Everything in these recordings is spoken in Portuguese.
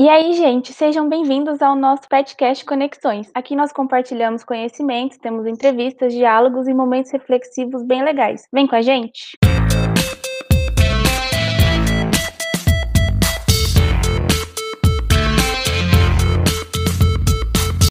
E aí, gente, sejam bem-vindos ao nosso Petcast Conexões. Aqui nós compartilhamos conhecimentos, temos entrevistas, diálogos e momentos reflexivos bem legais. Vem com a gente!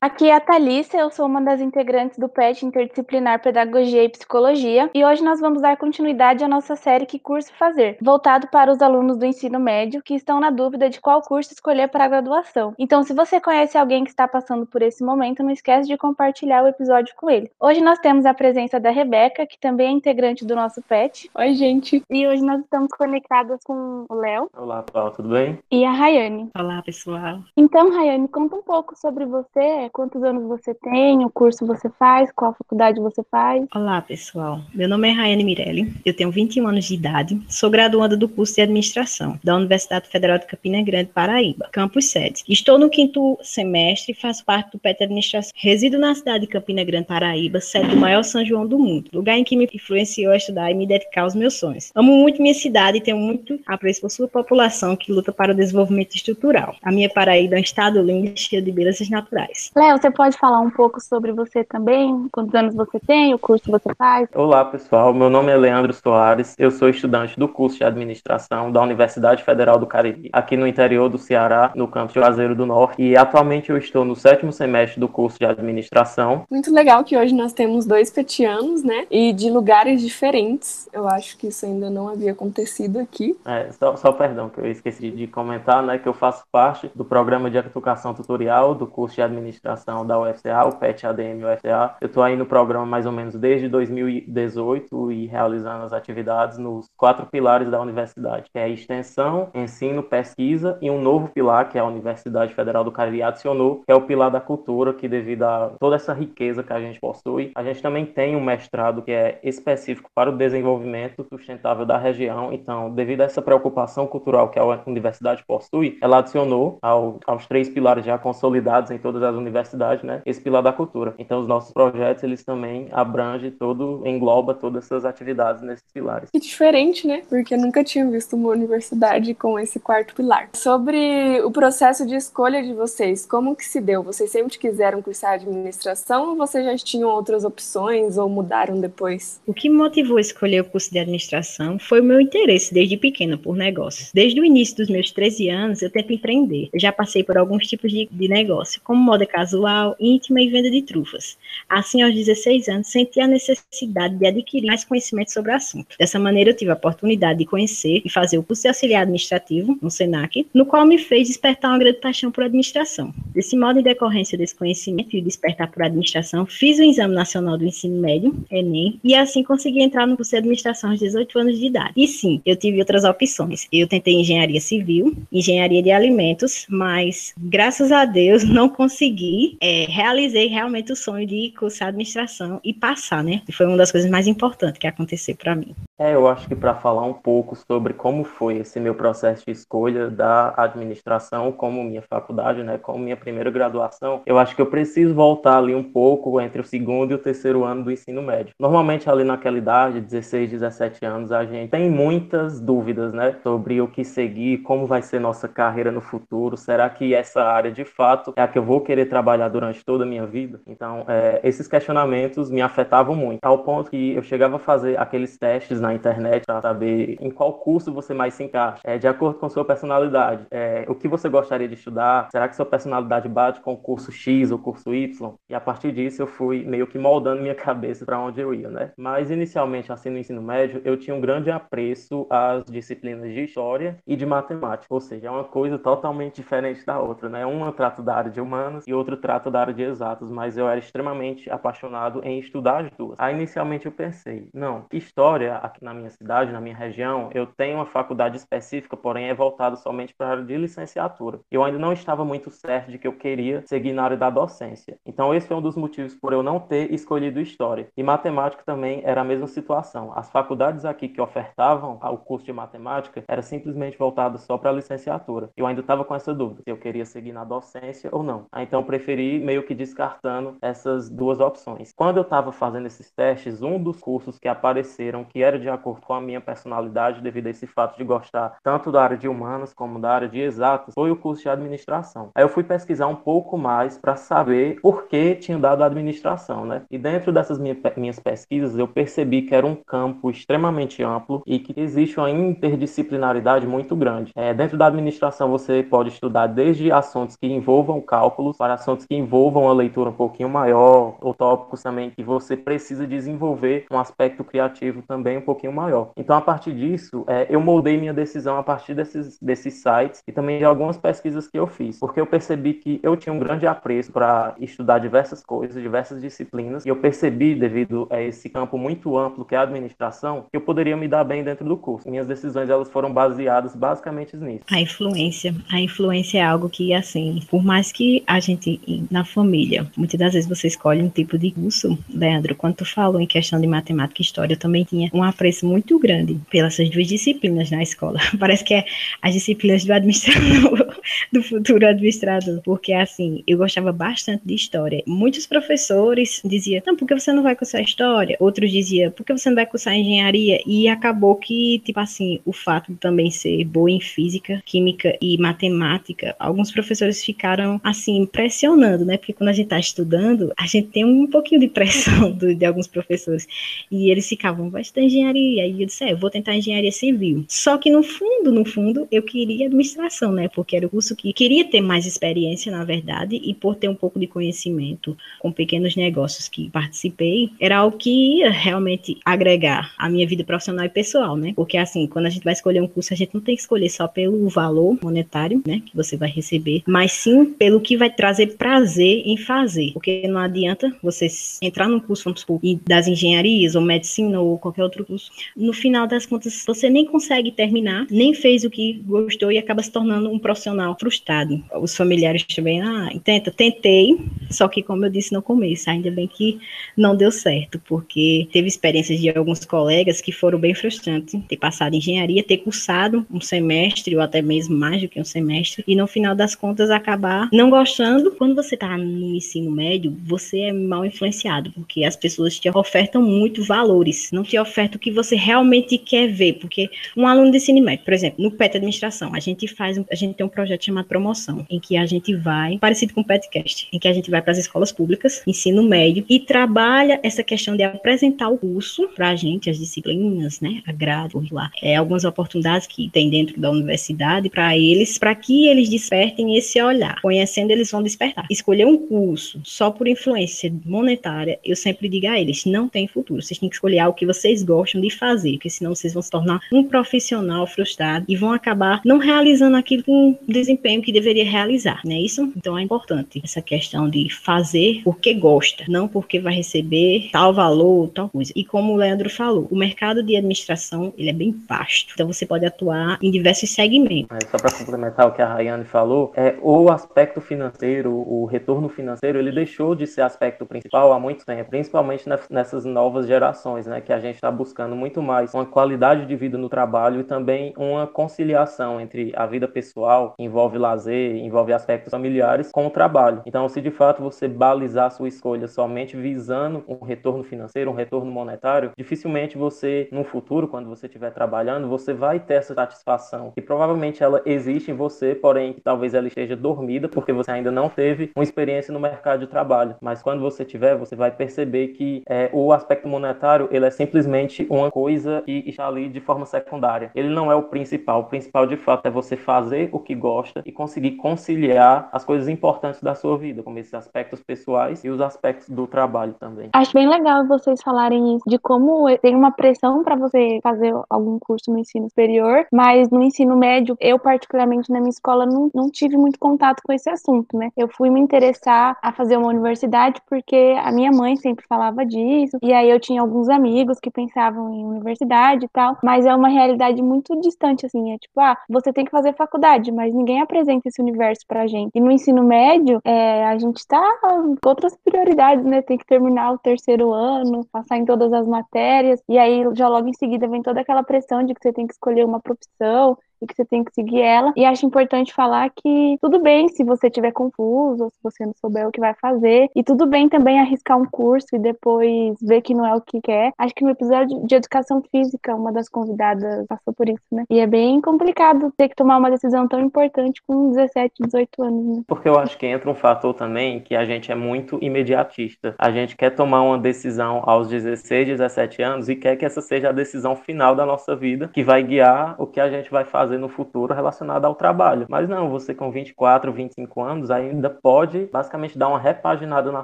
Aqui é a Thalissa, eu sou uma das integrantes do PET Interdisciplinar Pedagogia e Psicologia, e hoje nós vamos dar continuidade à nossa série Que Curso Fazer, voltado para os alunos do ensino médio que estão na dúvida de qual curso escolher para a graduação. Então, se você conhece alguém que está passando por esse momento, não esquece de compartilhar o episódio com ele. Hoje nós temos a presença da Rebeca, que também é integrante do nosso PET. Oi, gente! E hoje nós estamos conectadas com o Léo. Olá, pessoal, tudo bem? E a Rayane. Olá, pessoal. Então, Rayane, conta um pouco sobre você, quantos anos você tem, o curso você faz, qual faculdade você faz. Olá, pessoal. Meu nome é Rayane Mirelli, eu tenho 21 anos de idade, sou graduanda do curso de Administração da Universidade Federal de Campina Grande, Paraíba, campus 7. Estou no quinto semestre e faço parte do PET Administração. Resido na cidade de Campina Grande, Paraíba, sede do maior São João do mundo, lugar em que me influenciou a estudar e me dedicar aos meus sonhos. Amo muito minha cidade e tenho muito apreço por sua população que luta para o desenvolvimento estrutural. A minha Paraíba é um estado lindo e cheio de belezas naturais. Léo, você pode falar um pouco sobre você também? Quantos anos você tem? O curso que você faz? Olá, pessoal. Meu nome é Leandro Soares. Eu sou estudante do curso de administração da Universidade Federal do Cariri, aqui no interior do Ceará, no campus de Juazeiro do Norte. E atualmente eu estou no sétimo semestre do curso de administração. Muito legal que hoje nós temos dois petianos, né? E de lugares diferentes. Eu acho que isso ainda não havia acontecido aqui. É, só, só perdão, que eu esqueci de comentar, né? Que eu faço parte do programa de educação tutorial do curso de administração da UFCA, o PET ADM UFCA. Eu estou aí no programa mais ou menos desde 2018 e realizando as atividades nos quatro pilares da universidade, que é extensão, ensino, pesquisa e um novo pilar que a Universidade Federal do Cariri adicionou, que é o pilar da cultura, que devido a toda essa riqueza que a gente possui, a gente também tem um mestrado que é específico para o desenvolvimento sustentável da região. Então, devido a essa preocupação cultural que a universidade possui, ela adicionou ao, aos três pilares já consolidados em todas as universidades, né, esse pilar da cultura. Então, os nossos projetos, eles também abrangem todo, engloba todas essas atividades nesses pilares. Que diferente, né? Porque eu nunca tinha visto uma universidade com esse quarto pilar. Sobre o processo de escolha de vocês, como que se deu? Vocês sempre quiseram cursar administração ou vocês já tinham outras opções ou mudaram depois? O que me motivou a escolher o curso de administração foi o meu interesse desde pequena por negócios. Desde o início dos meus 13 anos, eu tento empreender. Eu já passei por alguns tipos de, de negócio, como moda casual, íntima e venda de trufas. Assim, aos 16 anos, senti a necessidade de adquirir mais conhecimento sobre o assunto. Dessa maneira, eu tive a oportunidade de conhecer e fazer o curso de auxiliar administrativo no SENAC, no qual me fez despertar uma grande paixão por administração. Desse modo, em decorrência desse conhecimento e despertar por administração, fiz o Exame Nacional do Ensino Médio, ENEM, e assim consegui entrar no curso de administração aos 18 anos de idade. E sim, eu tive outras opções. Eu tentei engenharia civil, engenharia de alimentos, mas graças a Deus não consegui. É, realizei realmente o sonho de cursar administração e passar, né? E foi uma das coisas mais importantes que aconteceu para mim. É, eu acho que para falar um pouco sobre como foi esse meu processo de escolha da administração como minha faculdade, né, como minha primeira graduação, eu acho que eu preciso voltar ali um pouco entre o segundo e o terceiro ano do ensino médio. Normalmente ali naquela idade, 16, 17 anos, a gente tem muitas dúvidas, né, sobre o que seguir, como vai ser nossa carreira no futuro, será que essa área de fato é a que eu vou querer trabalhar durante toda a minha vida? Então, é, esses questionamentos me afetavam muito, ao ponto que eu chegava a fazer aqueles testes na internet para saber em qual curso você mais se encaixa, é, de acordo com sua personalidade. É, o que você gostaria de estudar? Será que sua personalidade bate com o curso X ou curso Y? E a partir disso eu fui meio que moldando minha cabeça para onde eu ia, né? Mas inicialmente, assim, no ensino médio, eu tinha um grande apreço às disciplinas de história e de matemática, ou seja, é uma coisa totalmente diferente da outra, né? Uma trata da área de humanos e outra trata da área de exatos, mas eu era extremamente apaixonado em estudar as duas. Aí inicialmente eu pensei, não, história aqui na minha cidade, na minha região, eu tenho uma faculdade específica, porém é voltado somente para a área de licenciatura. Eu ainda não estava muito certo de que eu queria seguir na área da docência. Então esse foi um dos motivos por eu não ter escolhido história. E matemática também era a mesma situação. As faculdades aqui que ofertavam o curso de matemática era simplesmente voltado só para a licenciatura. Eu ainda estava com essa dúvida se eu queria seguir na docência ou não. Então eu preferi meio que descartando essas duas opções. Quando eu estava fazendo esses testes, um dos cursos que apareceram que era de de acordo com a minha personalidade, devido a esse fato de gostar tanto da área de humanas como da área de exatas, foi o curso de administração. Aí eu fui pesquisar um pouco mais para saber por que tinha dado administração, né? E dentro dessas minhas pesquisas, eu percebi que era um campo extremamente amplo e que existe uma interdisciplinaridade muito grande. É, dentro da administração, você pode estudar desde assuntos que envolvam cálculos para assuntos que envolvam a leitura um pouquinho maior, ou tópicos também que você precisa desenvolver um aspecto criativo também um pouquinho maior. Então, a partir disso, é, eu moldei minha decisão a partir desses, desses sites e também de algumas pesquisas que eu fiz, porque eu percebi que eu tinha um grande apreço para estudar diversas coisas, diversas disciplinas, e eu percebi, devido a esse campo muito amplo que é a administração, que eu poderia me dar bem dentro do curso. Minhas decisões elas foram baseadas basicamente nisso. A influência, a influência é algo que assim, por mais que a gente na família, muitas das vezes você escolhe um tipo de curso, Leandro, quando tu falou em questão de matemática e história, eu também tinha um apreço muito grande pelas duas disciplinas na escola. Parece que é as disciplinas do administrador, do futuro administrador, porque assim, eu gostava bastante de história. Muitos professores diziam, não, por que você não vai cursar história? Outros diziam, por que você não vai cursar engenharia? E acabou que, tipo assim, o fato de também ser boa em física, química e matemática, alguns professores ficaram, assim, impressionando, né? Porque quando a gente está estudando, a gente tem um pouquinho de pressão do, de alguns professores. E eles ficavam, vai estudar engenharia. Aí eu disse, é, eu vou tentar engenharia civil. Só que no fundo, no fundo, eu queria administração, né? Porque era o curso que queria ter mais experiência, na verdade, e por ter um pouco de conhecimento com pequenos negócios que participei, era algo que ia realmente agregar a minha vida profissional e pessoal, né? Porque assim, quando a gente vai escolher um curso, a gente não tem que escolher só pelo valor monetário, né, que você vai receber, mas sim pelo que vai trazer prazer em fazer. Porque não adianta você entrar num curso, vamos supor, das engenharias ou medicina ou qualquer outro curso, no final das contas você nem consegue terminar, nem fez o que gostou e acaba se tornando um profissional frustrado. Os familiares também, ah, tenta, tentei, só que como eu disse no começo, ainda bem que não deu certo, porque teve experiências de alguns colegas que foram bem frustrantes, ter passado engenharia, ter cursado um semestre ou até mesmo mais do que um semestre e no final das contas acabar não gostando. Quando você está no ensino médio, você é mal influenciado, porque as pessoas te ofertam muito valores, não te ofertam o que você realmente quer ver, porque um aluno de médio, por exemplo, no PET Administração, a gente faz, a gente tem um projeto chamado Promoção, em que a gente vai, parecido com o PETcast, em que a gente vai para as escolas públicas, ensino médio, e trabalha essa questão de apresentar o curso para a gente, as disciplinas, né, a grade curricular, é, algumas oportunidades que tem dentro da universidade para eles, para que eles despertem esse olhar. Conhecendo, eles vão despertar. Escolher um curso só por influência monetária, eu sempre digo a eles, não tem futuro. Vocês têm que escolher algo que vocês gostam de fazer, porque senão vocês vão se tornar um profissional frustrado e vão acabar não realizando aquilo com desempenho que deveria realizar, não é isso? Então é importante essa questão de fazer porque gosta, não porque vai receber tal valor, tal coisa. E como o Leandro falou, o mercado de administração, ele é bem vasto. Então você pode atuar em diversos segmentos. É, só para complementar o que a Rayane falou, é o aspecto financeiro, o retorno financeiro, ele deixou de ser aspecto principal há muito tempo, principalmente nessas novas gerações, né, que a gente está buscando muito mais uma qualidade de vida no trabalho e também uma conciliação entre a vida pessoal, envolve lazer, envolve aspectos familiares, com o trabalho. Então, se de fato você balizar sua escolha somente visando um retorno financeiro, um retorno monetário, dificilmente você, no futuro, quando você estiver trabalhando, você vai ter essa satisfação. E provavelmente ela existe em você, porém talvez ela esteja dormida porque você ainda não teve uma experiência no mercado de trabalho. Mas quando você tiver, você vai perceber que é, o aspecto monetário ele é simplesmente uma coisa que está ali de forma secundária. Ele não é o principal. O principal de fato é você fazer o que gosta e conseguir conciliar as coisas importantes da sua vida, como esses aspectos pessoais e os aspectos do trabalho também. Acho bem legal vocês falarem isso, de como tem uma pressão para você fazer algum curso no ensino superior, mas no ensino médio, eu particularmente na minha escola não, não tive muito contato com esse assunto, né? Eu fui me interessar a fazer uma universidade porque a minha mãe sempre falava disso, e aí eu tinha alguns amigos que pensavam em universidade e tal, mas é uma realidade muito distante, assim, é tipo, ah, você tem que fazer faculdade, mas ninguém apresenta esse universo pra gente. E no ensino médio, é, a gente tá com outras prioridades, né? Tem que terminar o terceiro ano, passar em todas as matérias, e aí já logo em seguida vem toda aquela pressão de que você tem que escolher uma profissão, e que você tem que seguir ela. E acho importante falar que tudo bem se você estiver confuso, ou se você não souber o que vai fazer, e tudo bem também arriscar um curso e depois ver que não é o que quer. Acho que no episódio de educação física, uma das convidadas passou por isso, né? E é bem complicado ter que tomar uma decisão tão importante com 17, 18 anos, né? Porque eu acho que entra um fator também que a gente é muito imediatista. A gente quer tomar uma decisão aos 16, 17 anos e quer que essa seja a decisão final da nossa vida, que vai guiar o que a gente vai fazer no futuro relacionado ao trabalho. Mas não, você com 24, 25 anos ainda pode basicamente dar uma repaginada na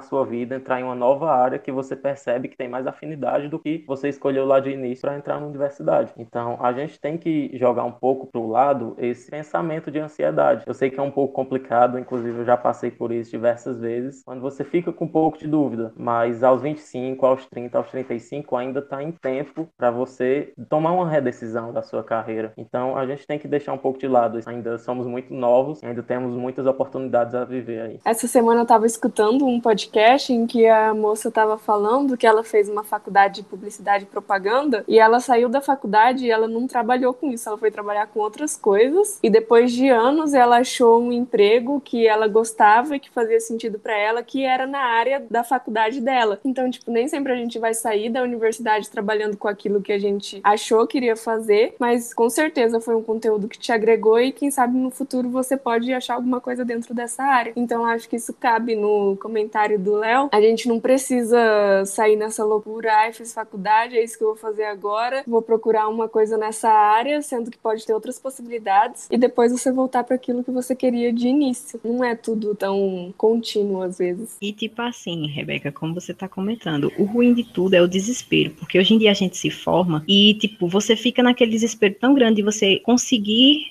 sua vida, entrar em uma nova área que você percebe que tem mais afinidade do que você escolheu lá de início para entrar na universidade. Então, a gente tem que jogar um pouco para o lado esse pensamento de ansiedade. Eu sei que é um pouco complicado, inclusive eu já passei por isso diversas vezes, quando você fica com um pouco de dúvida, mas aos 25, aos 30, aos 35 ainda está em tempo para você tomar uma redecisão da sua carreira. Então, a gente tem que deixar um pouco de lado. Ainda somos muito novos, ainda temos muitas oportunidades a viver aí. Essa semana eu estava escutando um podcast em que a moça estava falando que ela fez uma faculdade de publicidade e propaganda e ela saiu da faculdade e ela não trabalhou com isso, ela foi trabalhar com outras coisas e depois de anos ela achou um emprego que ela gostava e que fazia sentido para ela, que era na área da faculdade dela. Então, tipo, nem sempre a gente vai sair da universidade trabalhando com aquilo que a gente achou que iria fazer, mas com certeza foi um conteúdo que te agregou e quem sabe no futuro você pode achar alguma coisa dentro dessa área. Então, acho que isso cabe no comentário do Léo. A gente não precisa sair nessa loucura, ai, fiz faculdade, é isso que eu vou fazer agora, vou procurar uma coisa nessa área, sendo que pode ter outras possibilidades, e depois você voltar para aquilo que você queria de início. Não é tudo tão contínuo às vezes. E tipo assim, Rebeca, como você tá comentando, o ruim de tudo é o desespero, porque hoje em dia a gente se forma e tipo, você fica naquele desespero tão grande de você conseguir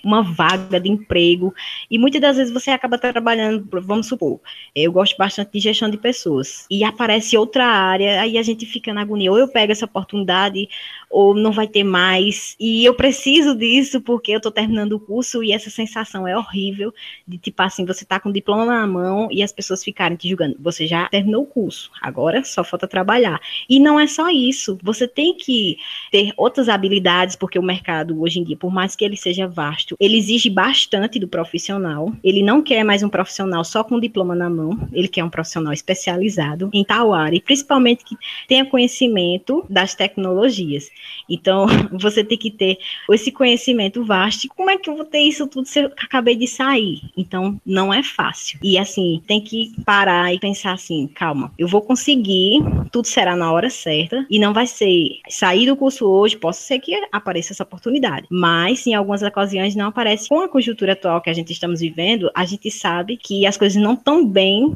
uma vaga de emprego. E muitas das vezes você acaba trabalhando, vamos supor, eu gosto bastante de gestão de pessoas e aparece outra área, aí a gente fica na agonia, ou eu pego essa oportunidade, ou não vai ter mais, e eu preciso disso porque eu tô terminando o curso e essa sensação é horrível, de tipo assim, você tá com o diploma na mão e as pessoas ficarem te julgando, você já terminou o curso, agora só falta trabalhar. E não é só isso, você tem que ter outras habilidades, porque o mercado hoje em dia, por mais que ele seja vasto, ele exige bastante do profissional, ele não quer mais um profissional só com diploma na mão, ele quer um profissional especializado em tal área, e principalmente que tenha conhecimento das tecnologias. Então, você tem que ter esse conhecimento vasto. Como é que eu vou ter isso tudo se eu acabei de sair? Então, não é fácil. E assim, tem que parar e pensar assim: calma, eu vou conseguir, tudo será na hora certa. E não vai ser sair do curso hoje, posso ser que apareça essa oportunidade. Mas, em algumas ocasiões, não aparece. Com a conjuntura atual que a gente estamos vivendo, a gente sabe que as coisas não estão bem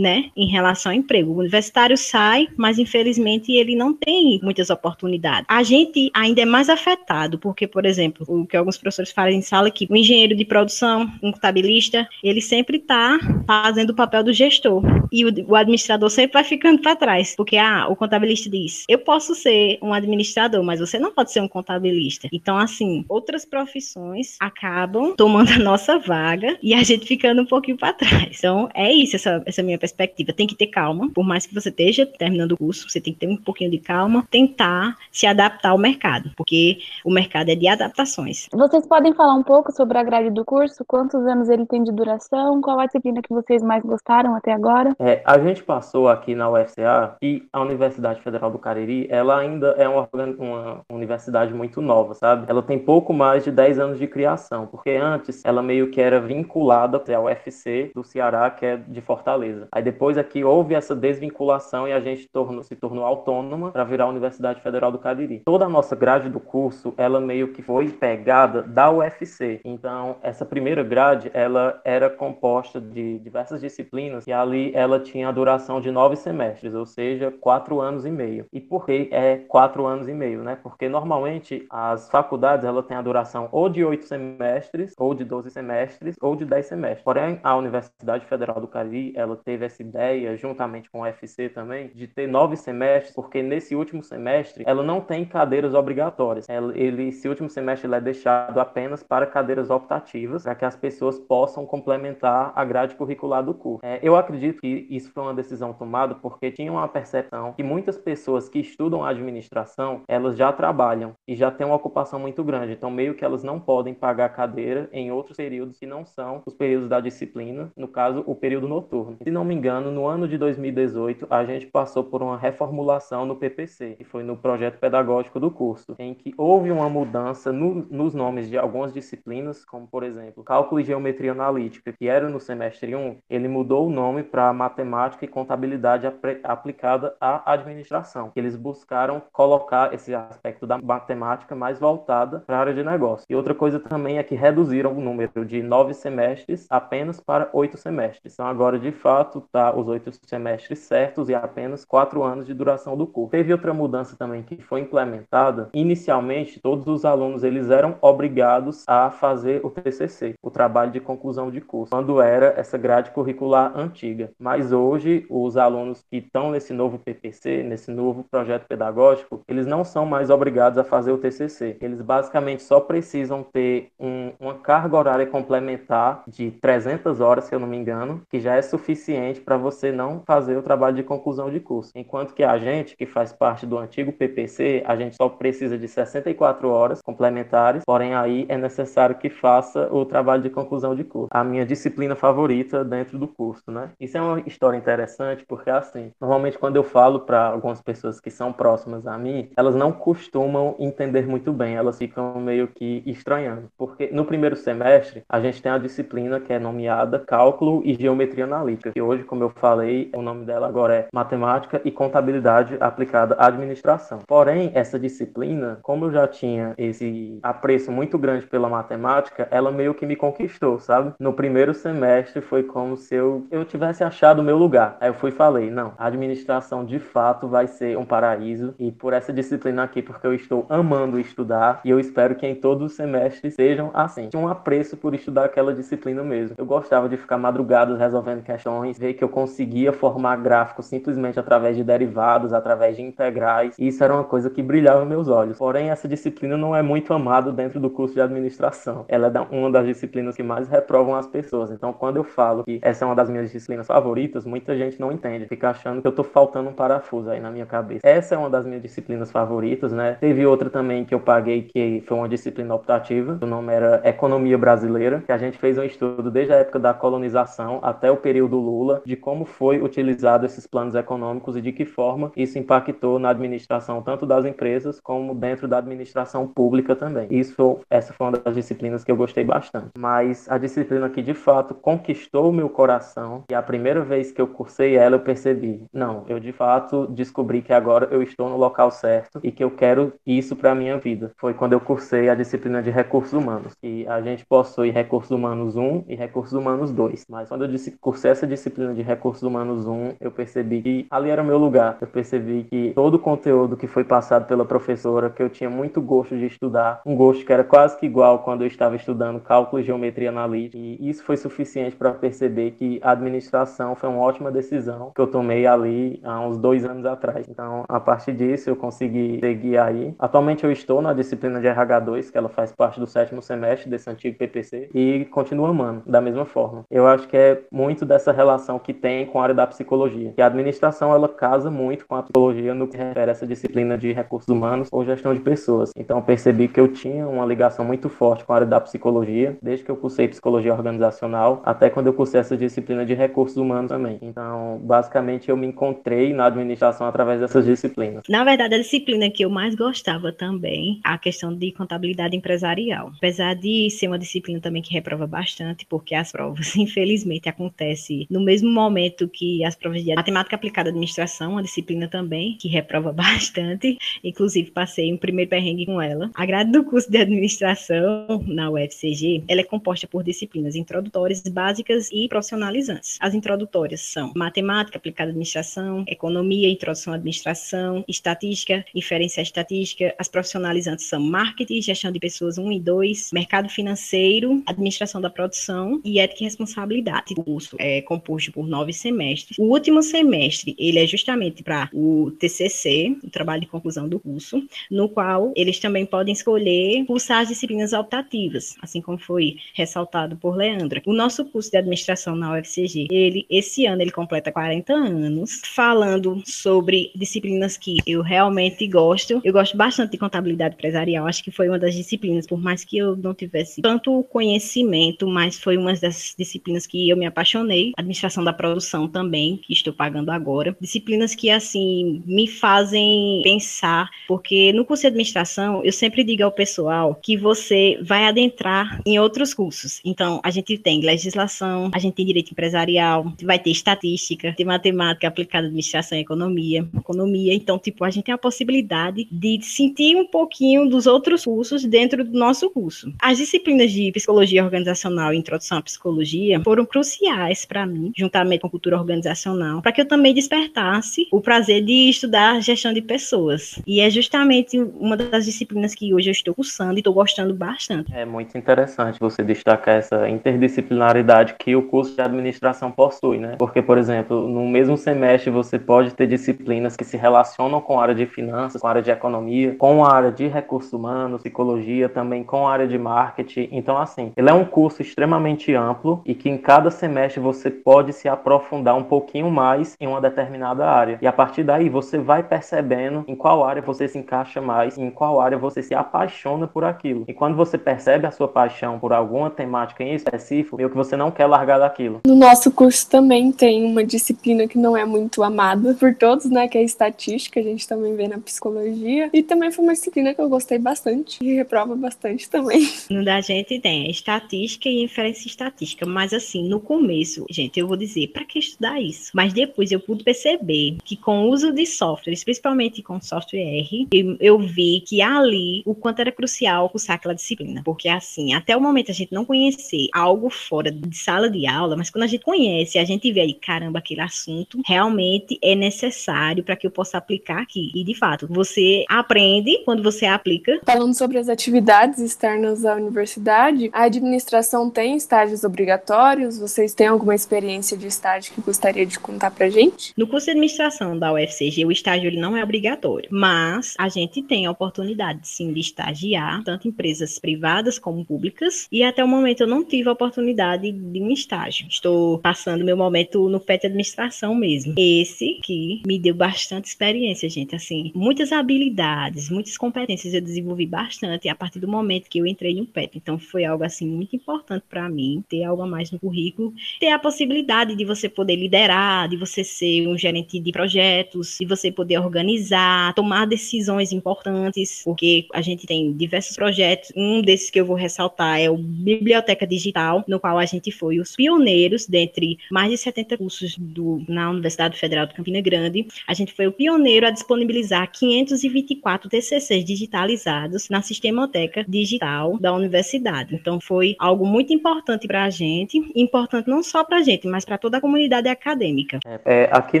né, em relação ao emprego. O universitário sai, mas infelizmente ele não tem muitas oportunidades. A gente ainda é mais afetado, porque, por exemplo, o que alguns professores falam em sala que o engenheiro de produção, um contabilista, ele sempre está fazendo o papel do gestor. E o, o administrador sempre vai ficando para trás, porque ah, o contabilista diz: eu posso ser um administrador, mas você não pode ser um contabilista. Então, assim, outras profissões acabam tomando a nossa vaga e a gente ficando um pouquinho para trás. Então, é isso, essa, essa minha perspectiva. Tem que ter calma, por mais que você esteja terminando o curso, você tem que ter um pouquinho de calma, tentar se adaptar ao mercado, porque o mercado é de adaptações. Vocês podem falar um pouco sobre a grade do curso? Quantos anos ele tem de duração? Qual a disciplina que vocês mais gostaram até agora? É, a gente passou aqui na UFCA e a Universidade Federal do Cariri, ela ainda é uma, uma universidade muito nova, sabe? Ela tem pouco mais de 10 anos de criação, porque antes ela meio que era vinculada ao UFC do Ceará, que é de Fortaleza. Aí depois aqui houve essa desvinculação e a gente tornou, se tornou autônoma para virar a Universidade Federal do Cariri. Toda a nossa grade do curso, ela meio que foi pegada da UFC. Então, essa primeira grade, ela era composta de diversas disciplinas e ali ela tinha a duração de nove semestres, ou seja, quatro anos e meio. E por que é quatro anos e meio, né? Porque normalmente as faculdades, ela tem a duração ou de oito semestres, ou de doze semestres, ou de dez semestres. Porém, a Universidade Federal do Cariri, ela teve teve essa ideia, juntamente com o UFC também, de ter nove semestres, porque nesse último semestre ela não tem cadeiras obrigatórias. Ele, esse último semestre é deixado apenas para cadeiras optativas, para que as pessoas possam complementar a grade curricular do curso. É, eu acredito que isso foi uma decisão tomada porque tinha uma percepção que muitas pessoas que estudam administração, elas já trabalham e já têm uma ocupação muito grande. Então, meio que elas não podem pagar cadeira em outros períodos que não são os períodos da disciplina, no caso, o período noturno. Se não me engano, no ano de 2018, a gente passou por uma reformulação no PPC, que foi no projeto pedagógico do curso, em que houve uma mudança no, nos nomes de algumas disciplinas, como, por exemplo, cálculo e geometria analítica, que era no semestre 1, ele mudou o nome para matemática e contabilidade aplicada à administração. Eles buscaram colocar esse aspecto da matemática mais voltada para a área de negócio. E outra coisa também é que reduziram o número de nove semestres apenas para oito semestres. Então agora, de fato, os oito semestres certos e apenas quatro anos de duração do curso. Teve outra mudança também que foi implementada. Inicialmente, todos os alunos eles eram obrigados a fazer o TCC, o trabalho de conclusão de curso, quando era essa grade curricular antiga. Mas hoje, os alunos que estão nesse novo PPC, nesse novo projeto pedagógico, eles não são mais obrigados a fazer o TCC. Eles basicamente só precisam ter um, uma carga horária complementar de 300 horas, se eu não me engano, que já é suficiente para você não fazer o trabalho de conclusão de curso. Enquanto que a gente, que faz parte do antigo PPC, a gente só precisa de 64 horas complementares, porém aí é necessário que faça o trabalho de conclusão de curso. A minha disciplina favorita dentro do curso, né? Isso é uma história interessante porque assim, normalmente quando eu falo para algumas pessoas que são próximas a mim, elas não costumam entender muito bem, elas ficam meio que estranhando, porque no primeiro semestre a gente tem a disciplina que é nomeada Cálculo e Geometria Analítica, que hoje, como eu falei, o nome dela agora é Matemática e Contabilidade aplicada à administração. Porém, essa disciplina, como eu já tinha esse apreço muito grande pela matemática, ela meio que me conquistou, sabe? No primeiro semestre foi como se eu, eu tivesse achado o meu lugar. Aí eu fui e falei, não, a administração de fato vai ser um paraíso e por essa disciplina aqui, porque eu estou amando estudar e eu espero que em todos os semestres sejam assim. Um apreço por estudar aquela disciplina mesmo. Eu gostava de ficar madrugadas resolvendo questões, ver que eu conseguia formar gráficos simplesmente através de derivados, através de integrais, e isso era uma coisa que brilhava meus olhos. Porém, essa disciplina não é muito amada dentro do curso de administração. Ela é uma das disciplinas que mais reprovam as pessoas. Então, quando eu falo que essa é uma das minhas disciplinas favoritas, muita gente não entende, fica achando que eu tô faltando um parafuso aí na minha cabeça. Essa é uma das minhas disciplinas favoritas, né? Teve outra também que eu paguei que foi uma disciplina optativa, o nome era Economia Brasileira, que a gente fez um estudo desde a época da colonização até o período Lula, de como foi utilizado esses planos econômicos e de que forma isso impactou na administração tanto das empresas como dentro da administração pública também. Isso, essa foi uma das disciplinas que eu gostei bastante. Mas a disciplina que de fato conquistou o meu coração e a primeira vez que eu cursei ela eu percebi, não, eu de fato descobri que agora eu estou no local certo e que eu quero isso para minha vida. Foi quando eu cursei a disciplina de recursos humanos. E a gente possui recursos humanos 1 e recursos humanos 2. Mas quando eu cursei essa disciplina de recursos humanos 1, eu percebi que ali era o meu lugar. Eu percebi que todo o conteúdo que foi passado pela professora, que eu tinha muito gosto de estudar, um gosto que era quase que igual quando eu estava estudando cálculo e geometria analítica, e isso foi suficiente para perceber que a administração foi uma ótima decisão que eu tomei ali há uns dois anos atrás. Então, a partir disso, eu consegui seguir aí. Atualmente, eu estou na disciplina de RH2, que ela faz parte do sétimo semestre desse antigo PPC, e continuo amando da mesma forma. Eu acho que é muito dessa relação que tem com a área da psicologia. Que a administração, ela casa muito com a psicologia no que refere a essa disciplina de recursos humanos ou gestão de pessoas. Então, percebi que eu tinha uma ligação muito forte com a área da psicologia, desde que eu cursei psicologia organizacional, até quando eu cursei essa disciplina de recursos humanos também. Então, basicamente, eu me encontrei na administração através dessas disciplinas. Na verdade, a disciplina que eu mais gostava também, a questão de contabilidade empresarial. Apesar de ser uma disciplina também que reprova bastante, porque as provas, infelizmente, acontecem no mesmo momento que as provas de matemática aplicada à administração, uma disciplina também que reprova bastante. Inclusive, passei um primeiro perrengue com ela. A grade do curso de administração na UFCG, ela é composta por disciplinas introdutórias, básicas e profissionalizantes. As introdutórias são matemática aplicada à administração, economia, introdução à administração, estatística, inferência estatística. As profissionalizantes são marketing, gestão de pessoas 1 e 2, mercado financeiro, administração da produção e ética e responsabilidade. O curso é composto por nove semestres. O último semestre, ele é justamente para o TCC, o trabalho de conclusão do curso, no qual eles também podem escolher cursar as disciplinas optativas, assim como foi ressaltado por Leandra. O nosso curso de administração na UFCG, ele esse ano ele completa 40 anos, falando sobre disciplinas que eu realmente gosto. Eu gosto bastante de contabilidade empresarial, acho que foi uma das disciplinas, por mais que eu não tivesse tanto conhecimento, mas foi uma das disciplinas que eu me apaixonei. Administração da produção também, que estou pagando agora. Disciplinas que, assim, me fazem pensar, porque no curso de administração, eu sempre digo ao pessoal que você vai adentrar em outros cursos. Então, a gente tem legislação, a gente tem direito empresarial, vai ter estatística, tem matemática aplicada à administração e economia, economia. Então, tipo, a gente tem a possibilidade de sentir um pouquinho dos outros cursos dentro do nosso curso. As disciplinas de psicologia organizacional e introdução à psicologia foram cruciais para mim, juntamente com cultura organizacional, para que eu também despertasse o prazer de estudar gestão de pessoas. E é justamente uma das disciplinas que hoje eu estou cursando e estou gostando bastante. É muito interessante você destacar essa interdisciplinaridade que o curso de administração possui, né? Porque, por exemplo, no mesmo semestre você pode ter disciplinas que se relacionam com a área de finanças, com a área de economia, com a área de recursos humanos, psicologia, também com a área de marketing. Então, assim, ele é um curso extremamente amplo e que em cada semestre você pode se aprofundar um pouquinho mais em uma determinada área. E a partir daí você vai percebendo em qual área você se encaixa mais, em qual área você se apaixona por aquilo. E quando você percebe a sua paixão por alguma temática em específico, meio que você não quer largar daquilo. No nosso curso também tem uma disciplina que não é muito amada por todos, né, que é estatística, a gente também vê na psicologia. E também foi uma disciplina que eu gostei bastante e reprova bastante também. No da gente tem estatística e inferência estatística, mas assim, no começo, gente, eu vou dizer, para que estudar isso? Mas depois eu pude perceber que com o uso de softwares, principalmente com software R, eu, eu vi que ali o quanto era crucial cursar aquela disciplina, porque assim, até o momento a gente não conhecer algo fora de sala de aula, mas quando a gente conhece, a gente vê aí, caramba, aquele assunto realmente é necessário para que eu possa aplicar aqui. E de fato, você aprende quando você aplica. Falando sobre as atividades externas à universidade, a administração tem estágios obrigatórios? Vocês têm alguma experiência de estágio que gostaria de contar pra gente? No curso de administração da UFCG, o estágio ele não é obrigatório, mas a gente tem a oportunidade sim de estagiar, tanto em empresas privadas como públicas, e até o momento eu não tive a oportunidade de um estágio. Estou passando meu momento no PET Administração mesmo. Esse que me deu bastante experiência, gente, assim, muitas habilidades, muitas competências eu desenvolvi bastante a partir do momento que eu entrei no PET. Então foi algo assim muito importante para mim ter algo a mais no currículo, ter a possibilidade de você poder liderar, de você ser um gerente de projetos, de você poder organizar, tomar decisões importantes, porque a gente tem diversos projetos. Um desses que eu vou ressaltar é o Biblioteca Digital, no qual a gente foi os pioneiros dentre mais de 70 cursos do, na Universidade Federal de Campina Grande. A gente foi o pioneiro a disponibilizar 524 TCCs digitalizados na Sistemoteca Digital da universidade. Então foi algo muito importante para a gente, importante não só para a gente, mas para toda a comunidade acadêmica. É, aqui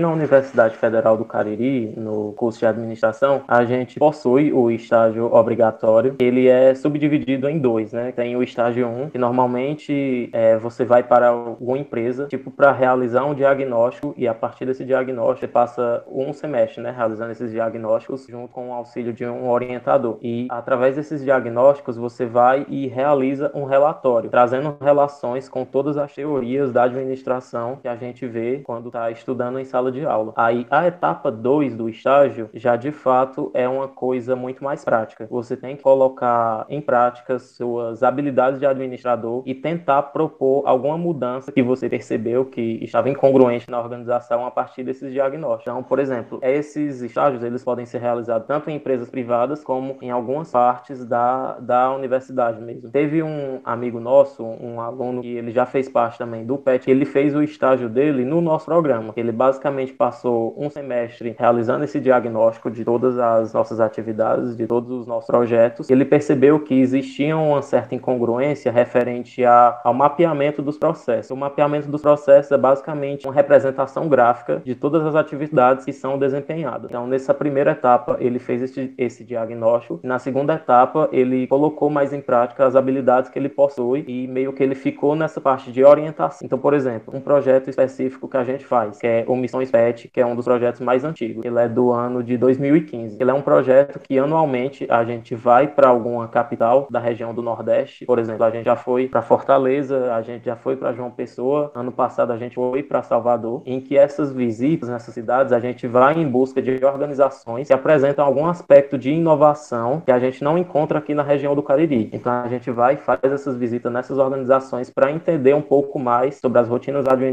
na Universidade Federal do Cariri, no curso de administração, a gente possui o estágio obrigatório. Ele é subdividido em dois, né? Tem o estágio 1, que normalmente é, você vai para alguma empresa, tipo, para realizar um diagnóstico e a partir desse diagnóstico você passa um semestre, né? Realizando esses diagnósticos junto com o auxílio de um orientador. E através desses diagnósticos você vai e realiza um relatório, trazendo relações com todas as teorias da administração que a gente vê quando está estudando em sala de aula. Aí a etapa 2 do estágio já de fato é uma coisa muito mais prática. Você tem que colocar em prática suas habilidades de administrador e tentar propor alguma mudança que você percebeu que estava incongruente na organização a partir desses diagnósticos. Então, por exemplo, esses estágios eles podem ser realizados tanto em empresas privadas como em algumas partes da, da universidade mesmo. Teve um amigo nosso, um aluno que ele já fez parte também do PET, ele fez o estágio dele no nosso programa. Ele basicamente passou um semestre realizando esse diagnóstico de todas as nossas atividades, de todos os nossos projetos. Ele percebeu que existia uma certa incongruência referente a, ao mapeamento dos processos. O mapeamento dos processos é basicamente uma representação gráfica de todas as atividades que são desempenhadas. Então, nessa primeira etapa, ele fez esse, diagnóstico. Na segunda etapa, ele colocou mais em prática as habilidades que ele possui e meio que ele ficou nessa parte de orientação. Então, por exemplo, um projeto projeto específico que a gente faz, que é o Missões PET, que é um dos projetos mais antigos. Ele é do ano de 2015. Ele é um projeto que anualmente a gente vai para alguma capital da região do Nordeste. Por exemplo, a gente já foi para Fortaleza, a gente já foi para João Pessoa. Ano passado a gente foi para Salvador, em que essas visitas nessas cidades a gente vai em busca de organizações que apresentam algum aspecto de inovação que a gente não encontra aqui na região do Cariri. Então a gente vai e faz essas visitas nessas organizações para entender um pouco mais sobre as rotinas administrativas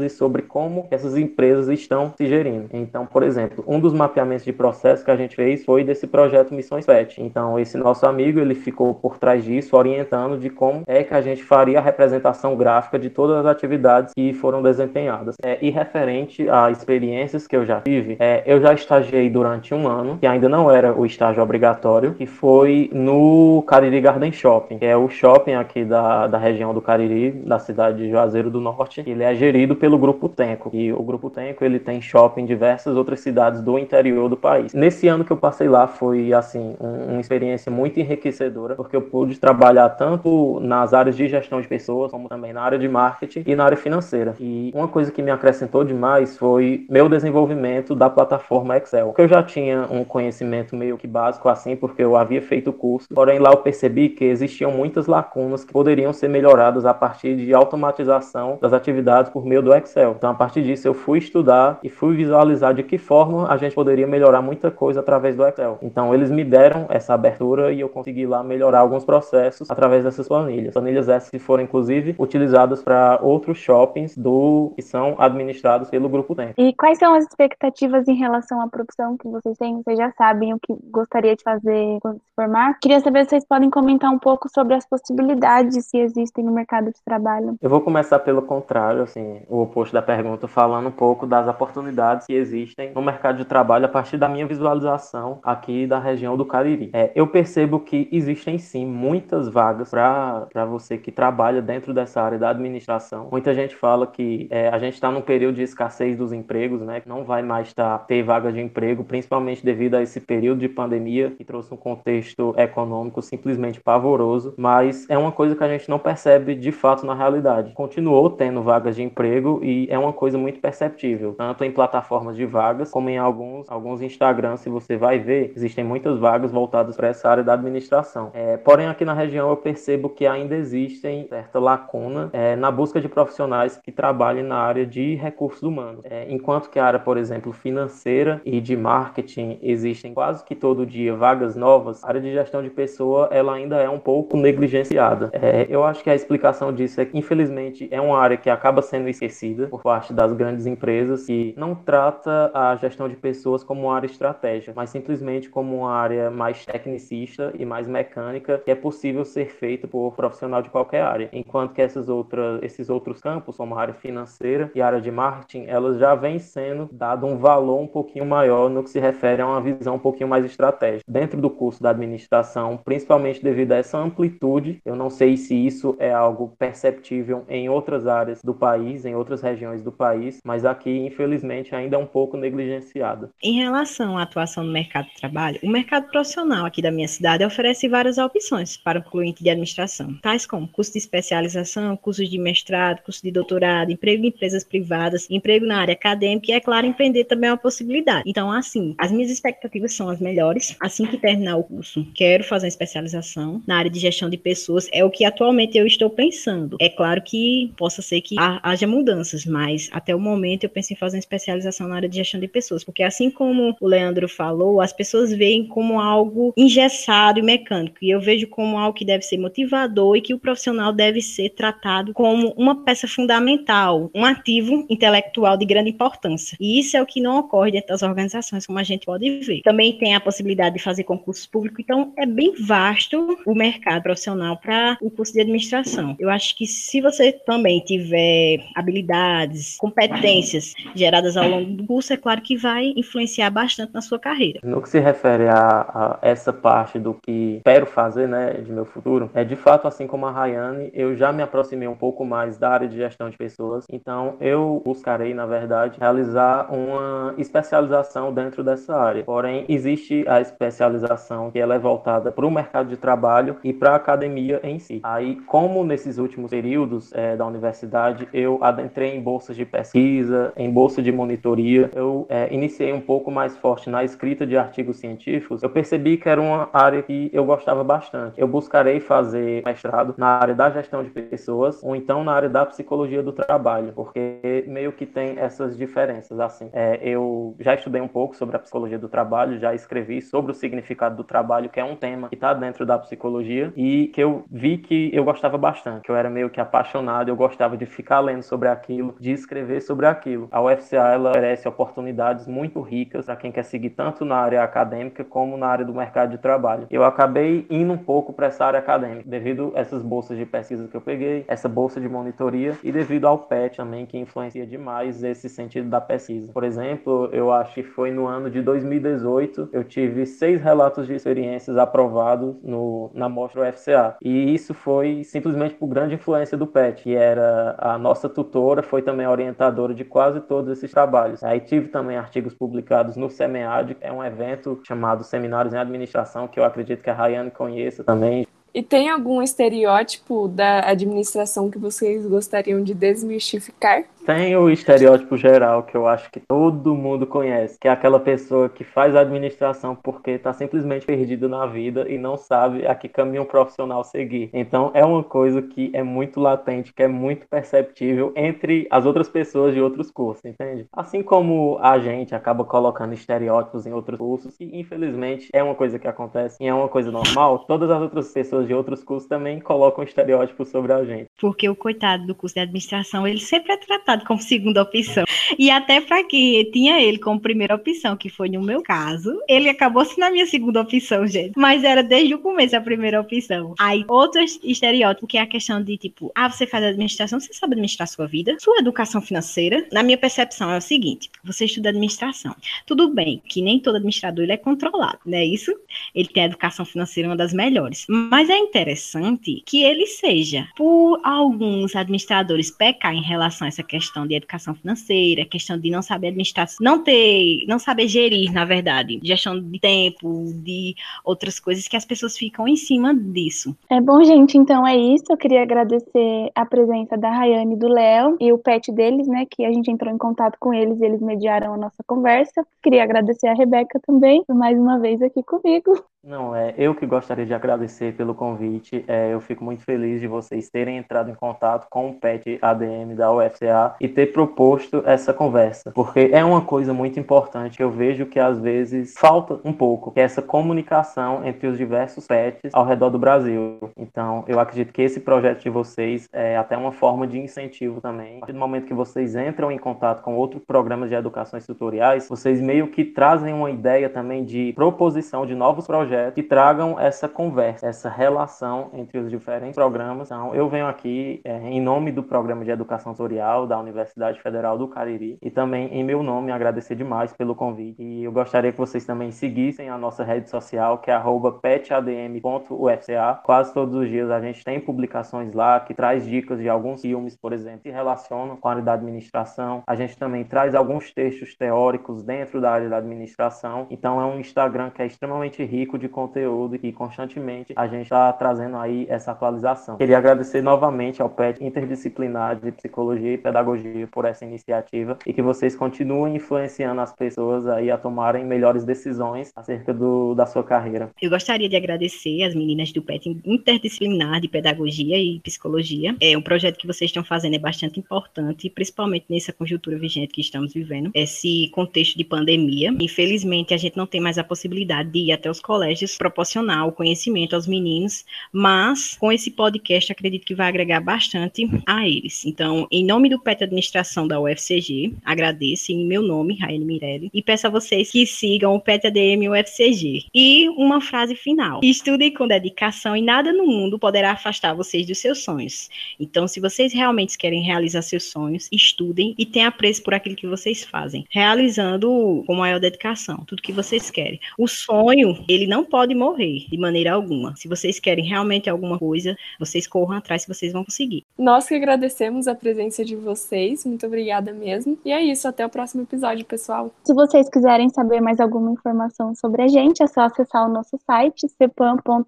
e sobre como essas empresas estão se gerindo. Então, por exemplo, um dos mapeamentos de processo que a gente fez foi desse projeto Missões PET. Então, esse nosso amigo, ele ficou por trás disso, orientando de como é que a gente faria a representação gráfica de todas as atividades que foram desempenhadas. É, e referente a experiências que eu já tive, é, eu já estagiei durante um ano, que ainda não era o estágio obrigatório, que foi no Cariri Garden Shopping, que é o shopping aqui da, da região do Cariri, da cidade de Juazeiro do Norte. Ele é gerido pelo Grupo Tenco, e o Grupo Tenco ele tem shopping em diversas outras cidades do interior do país. Nesse ano que eu passei lá foi assim um, uma experiência muito enriquecedora, porque eu pude trabalhar tanto nas áreas de gestão de pessoas, como também na área de marketing e na área financeira. E uma coisa que me acrescentou demais foi meu desenvolvimento da plataforma Excel. Que eu já tinha um conhecimento meio que básico assim, porque eu havia feito o curso, porém lá eu percebi que existiam muitas lacunas que poderiam ser melhoradas a partir de automatização das atividades por meio do Excel. Então, a partir disso, eu fui estudar e fui visualizar de que forma a gente poderia melhorar muita coisa através do Excel. Então, eles me deram essa abertura e eu consegui lá melhorar alguns processos através dessas planilhas. Planilhas essas que foram, inclusive, utilizadas para outros shoppings do que são administrados pelo Grupo Tempo. E quais são as expectativas em relação à profissão que vocês têm? Vocês já sabem o que gostaria de fazer quando se formar? Queria saber se vocês podem comentar um pouco sobre as possibilidades que existem no mercado de trabalho. Eu vou começar pelo contrário, assim, o oposto da pergunta, falando um pouco das oportunidades que existem no mercado de trabalho a partir da minha visualização aqui da região do Cariri. É, eu percebo que existem sim muitas vagas para você que trabalha dentro dessa área da administração. Muita gente fala que é, a gente está num período de escassez dos empregos, né? Que não vai mais tá, ter vagas de emprego, principalmente devido a esse período de pandemia que trouxe um contexto econômico simplesmente pavoroso, mas é uma coisa que a gente não percebe de fato na realidade. Continuou tendo vagas de emprego e é uma coisa muito perceptível, tanto em plataformas de vagas como em alguns, alguns Instagrams, se você vai ver, existem muitas vagas voltadas para essa área da administração. É, porém, aqui na região eu percebo que ainda existem certa lacuna é, na busca de profissionais que trabalhem na área de recursos humanos. É, enquanto que a área, por exemplo, financeira e de marketing existem quase que todo dia vagas novas, a área de gestão de pessoa ela ainda é um pouco negligenciada. É, eu acho que a explicação disso é que, infelizmente, é uma área que acaba sendo esquecida por parte das grandes empresas que não trata a gestão de pessoas como uma área estratégica, mas simplesmente como uma área mais tecnicista e mais mecânica que é possível ser feita por profissional de qualquer área. Enquanto que essas outras, esses outros campos, como a área financeira e a área de marketing, elas já vêm sendo dado um valor um pouquinho maior no que se refere a uma visão um pouquinho mais estratégica. Dentro do curso da administração, principalmente devido a essa amplitude, eu não sei se isso é algo perceptível em outras áreas do país, em outras regiões do país, mas aqui, infelizmente, ainda é um pouco negligenciada. Em relação à atuação no mercado de trabalho, o mercado profissional aqui da minha cidade oferece várias opções para o cliente de administração, tais como curso de especialização, cursos de mestrado, curso de doutorado, emprego em empresas privadas, emprego na área acadêmica e, é claro, empreender também é uma possibilidade. Então, assim, as minhas expectativas são as melhores. Assim que terminar o curso, quero fazer uma especialização na área de gestão de pessoas, é o que atualmente eu estou pensando. É claro que possa ser que haja mudanças, mas até o momento eu penso em fazer uma especialização na área de gestão de pessoas, porque assim como o Leandro falou, as pessoas veem como algo engessado e mecânico, e eu vejo como algo que deve ser motivador e que o profissional deve ser tratado como uma peça fundamental, um ativo intelectual de grande importância. E isso é o que não ocorre dentro das organizações, como a gente pode ver. Também tem a possibilidade de fazer concursos públicos, então é bem vasto o mercado profissional para o curso de administração. Eu acho que se você também tiver habilidades, competências geradas ao longo do curso, é claro que vai influenciar bastante na sua carreira. No que se refere a, a essa parte do que espero fazer, né, de meu futuro, é de fato assim como a Rayane, eu já me aproximei um pouco mais da área de gestão de pessoas, então eu buscarei, na verdade, realizar uma especialização dentro dessa área. Porém, existe a especialização que ela é voltada para o mercado de trabalho e para a academia em si. Aí, como nesses últimos períodos é, da universidade universidade, eu adentrei em bolsas de pesquisa, em bolsa de monitoria. Eu é, iniciei um pouco mais forte na escrita de artigos científicos. Eu percebi que era uma área que eu gostava bastante. Eu buscarei fazer mestrado na área da gestão de pessoas ou então na área da psicologia do trabalho, porque meio que tem essas diferenças. Assim, é, eu já estudei um pouco sobre a psicologia do trabalho, já escrevi sobre o significado do trabalho, que é um tema que está dentro da psicologia e que eu vi que eu gostava bastante, que eu era meio que apaixonado, eu gostava de ficar lendo sobre aquilo, de escrever sobre aquilo. A UFCA ela oferece oportunidades muito ricas para quem quer seguir tanto na área acadêmica como na área do mercado de trabalho. Eu acabei indo um pouco para essa área acadêmica devido a essas bolsas de pesquisa que eu peguei, essa bolsa de monitoria e devido ao PET também que influencia demais esse sentido da pesquisa. Por exemplo, eu acho que foi no ano de 2018 eu tive seis relatos de experiências aprovados no, na mostra UFCA e isso foi simplesmente por grande influência do PET, que era a nossa tutora, foi também orientadora de quase todos esses trabalhos. Aí tive também artigos publicados no SEMEAD, que é um evento chamado Seminários em Administração, que eu acredito que a Rayane conheça também. E tem algum estereótipo da administração que vocês gostariam de desmistificar? Tem o estereótipo geral que eu acho que todo mundo conhece, que é aquela pessoa que faz administração porque está simplesmente perdido na vida e não sabe a que caminho profissional seguir. Então é uma coisa que é muito latente, que é muito perceptível entre as outras pessoas de outros cursos, entende? Assim como a gente acaba colocando estereótipos em outros cursos, e infelizmente é uma coisa que acontece e é uma coisa normal, todas as outras pessoas de outros cursos também colocam estereótipos sobre a gente. Porque o coitado do curso de administração, ele sempre é tratado como segunda opção. E até para quem tinha ele como primeira opção, que foi no meu caso, ele acabou sendo a minha segunda opção, gente. Mas era desde o começo a primeira opção. Aí, outro estereótipo, que é a questão de tipo, ah, você faz administração, você sabe administrar sua vida, sua educação financeira. Na minha percepção é o seguinte: você estuda administração. Tudo bem que nem todo administrador ele é controlado, não é isso? Ele tem a educação financeira uma das melhores. Mas é interessante que ele seja, por alguns administradores pecar em relação a essa questão questão de educação financeira, questão de não saber administrar, não ter, não saber gerir, na verdade, gestão de tempo, de outras coisas que as pessoas ficam em cima disso. É bom, gente, então é isso. Eu queria agradecer a presença da Rayane do Léo e o pet deles, né, que a gente entrou em contato com eles e eles mediaram a nossa conversa. Queria agradecer a Rebeca também, por mais uma vez aqui comigo. Não, é eu que gostaria de agradecer pelo convite. É, eu fico muito feliz de vocês terem entrado em contato com o PET ADM da UFCA e ter proposto essa conversa, porque é uma coisa muito importante. Eu vejo que às vezes falta um pouco, que é essa comunicação entre os diversos PETs ao redor do Brasil. Então, eu acredito que esse projeto de vocês é até uma forma de incentivo também. A partir do momento que vocês entram em contato com outros programas de educação tutoriais, vocês meio que trazem uma ideia também de proposição de novos projetos projeto que tragam essa conversa, essa relação entre os diferentes programas. Então, eu venho aqui é, em nome do Programa de Educação Tutorial da Universidade Federal do Cariri e também em meu nome agradecer demais pelo convite. E eu gostaria que vocês também seguissem a nossa rede social, que é petadm.ufca. Quase todos os dias a gente tem publicações lá que traz dicas de alguns filmes, por exemplo, que relacionam com a área da administração. A gente também traz alguns textos teóricos dentro da área da administração. Então é um Instagram que é extremamente rico de de conteúdo e constantemente a gente está trazendo aí essa atualização. Queria agradecer novamente ao PET Interdisciplinar de Psicologia e Pedagogia por essa iniciativa e que vocês continuem influenciando as pessoas aí a tomarem melhores decisões acerca do, da sua carreira. Eu gostaria de agradecer as meninas do PET Interdisciplinar de Pedagogia e Psicologia. É um projeto que vocês estão fazendo é bastante importante, principalmente nessa conjuntura vigente que estamos vivendo, esse contexto de pandemia. Infelizmente, a gente não tem mais a possibilidade de ir até os colégios colégios proporcionar o conhecimento aos meninos, mas com esse podcast acredito que vai agregar bastante a eles. Então, em nome do PET Administração da UFCG, agradeço em meu nome, Raine Mirelli, e peço a vocês que sigam o PET ADM UFCG. E uma frase final: estudem com dedicação e nada no mundo poderá afastar vocês dos seus sonhos. Então, se vocês realmente querem realizar seus sonhos, estudem e tenham apreço por aquilo que vocês fazem, realizando com maior dedicação tudo que vocês querem. O sonho, ele não pode morrer de maneira alguma. Se vocês querem realmente alguma coisa, vocês corram atrás que vocês vão conseguir. Nós que agradecemos a presença de vocês, muito obrigada mesmo. E é isso, até o próximo episódio, pessoal. Se vocês quiserem saber mais alguma informação sobre a gente, é só acessar o nosso site cepam.fms.br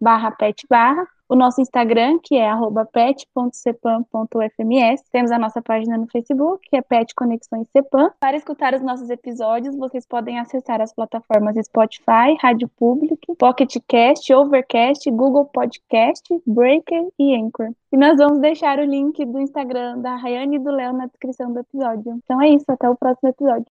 barra pet barra o nosso Instagram, que é pet.cepam.fms. Temos a nossa página no Facebook, que é Pet Conexões Cepam. Para escutar os nossos episódios, vocês podem acessar as plataformas Spotify, Rádio Public, Pocket Cast, Overcast, Google Podcast, Breaker e Anchor. E nós vamos deixar o link do Instagram da Rayane e do Léo na descrição do episódio. Então é isso, até o próximo episódio.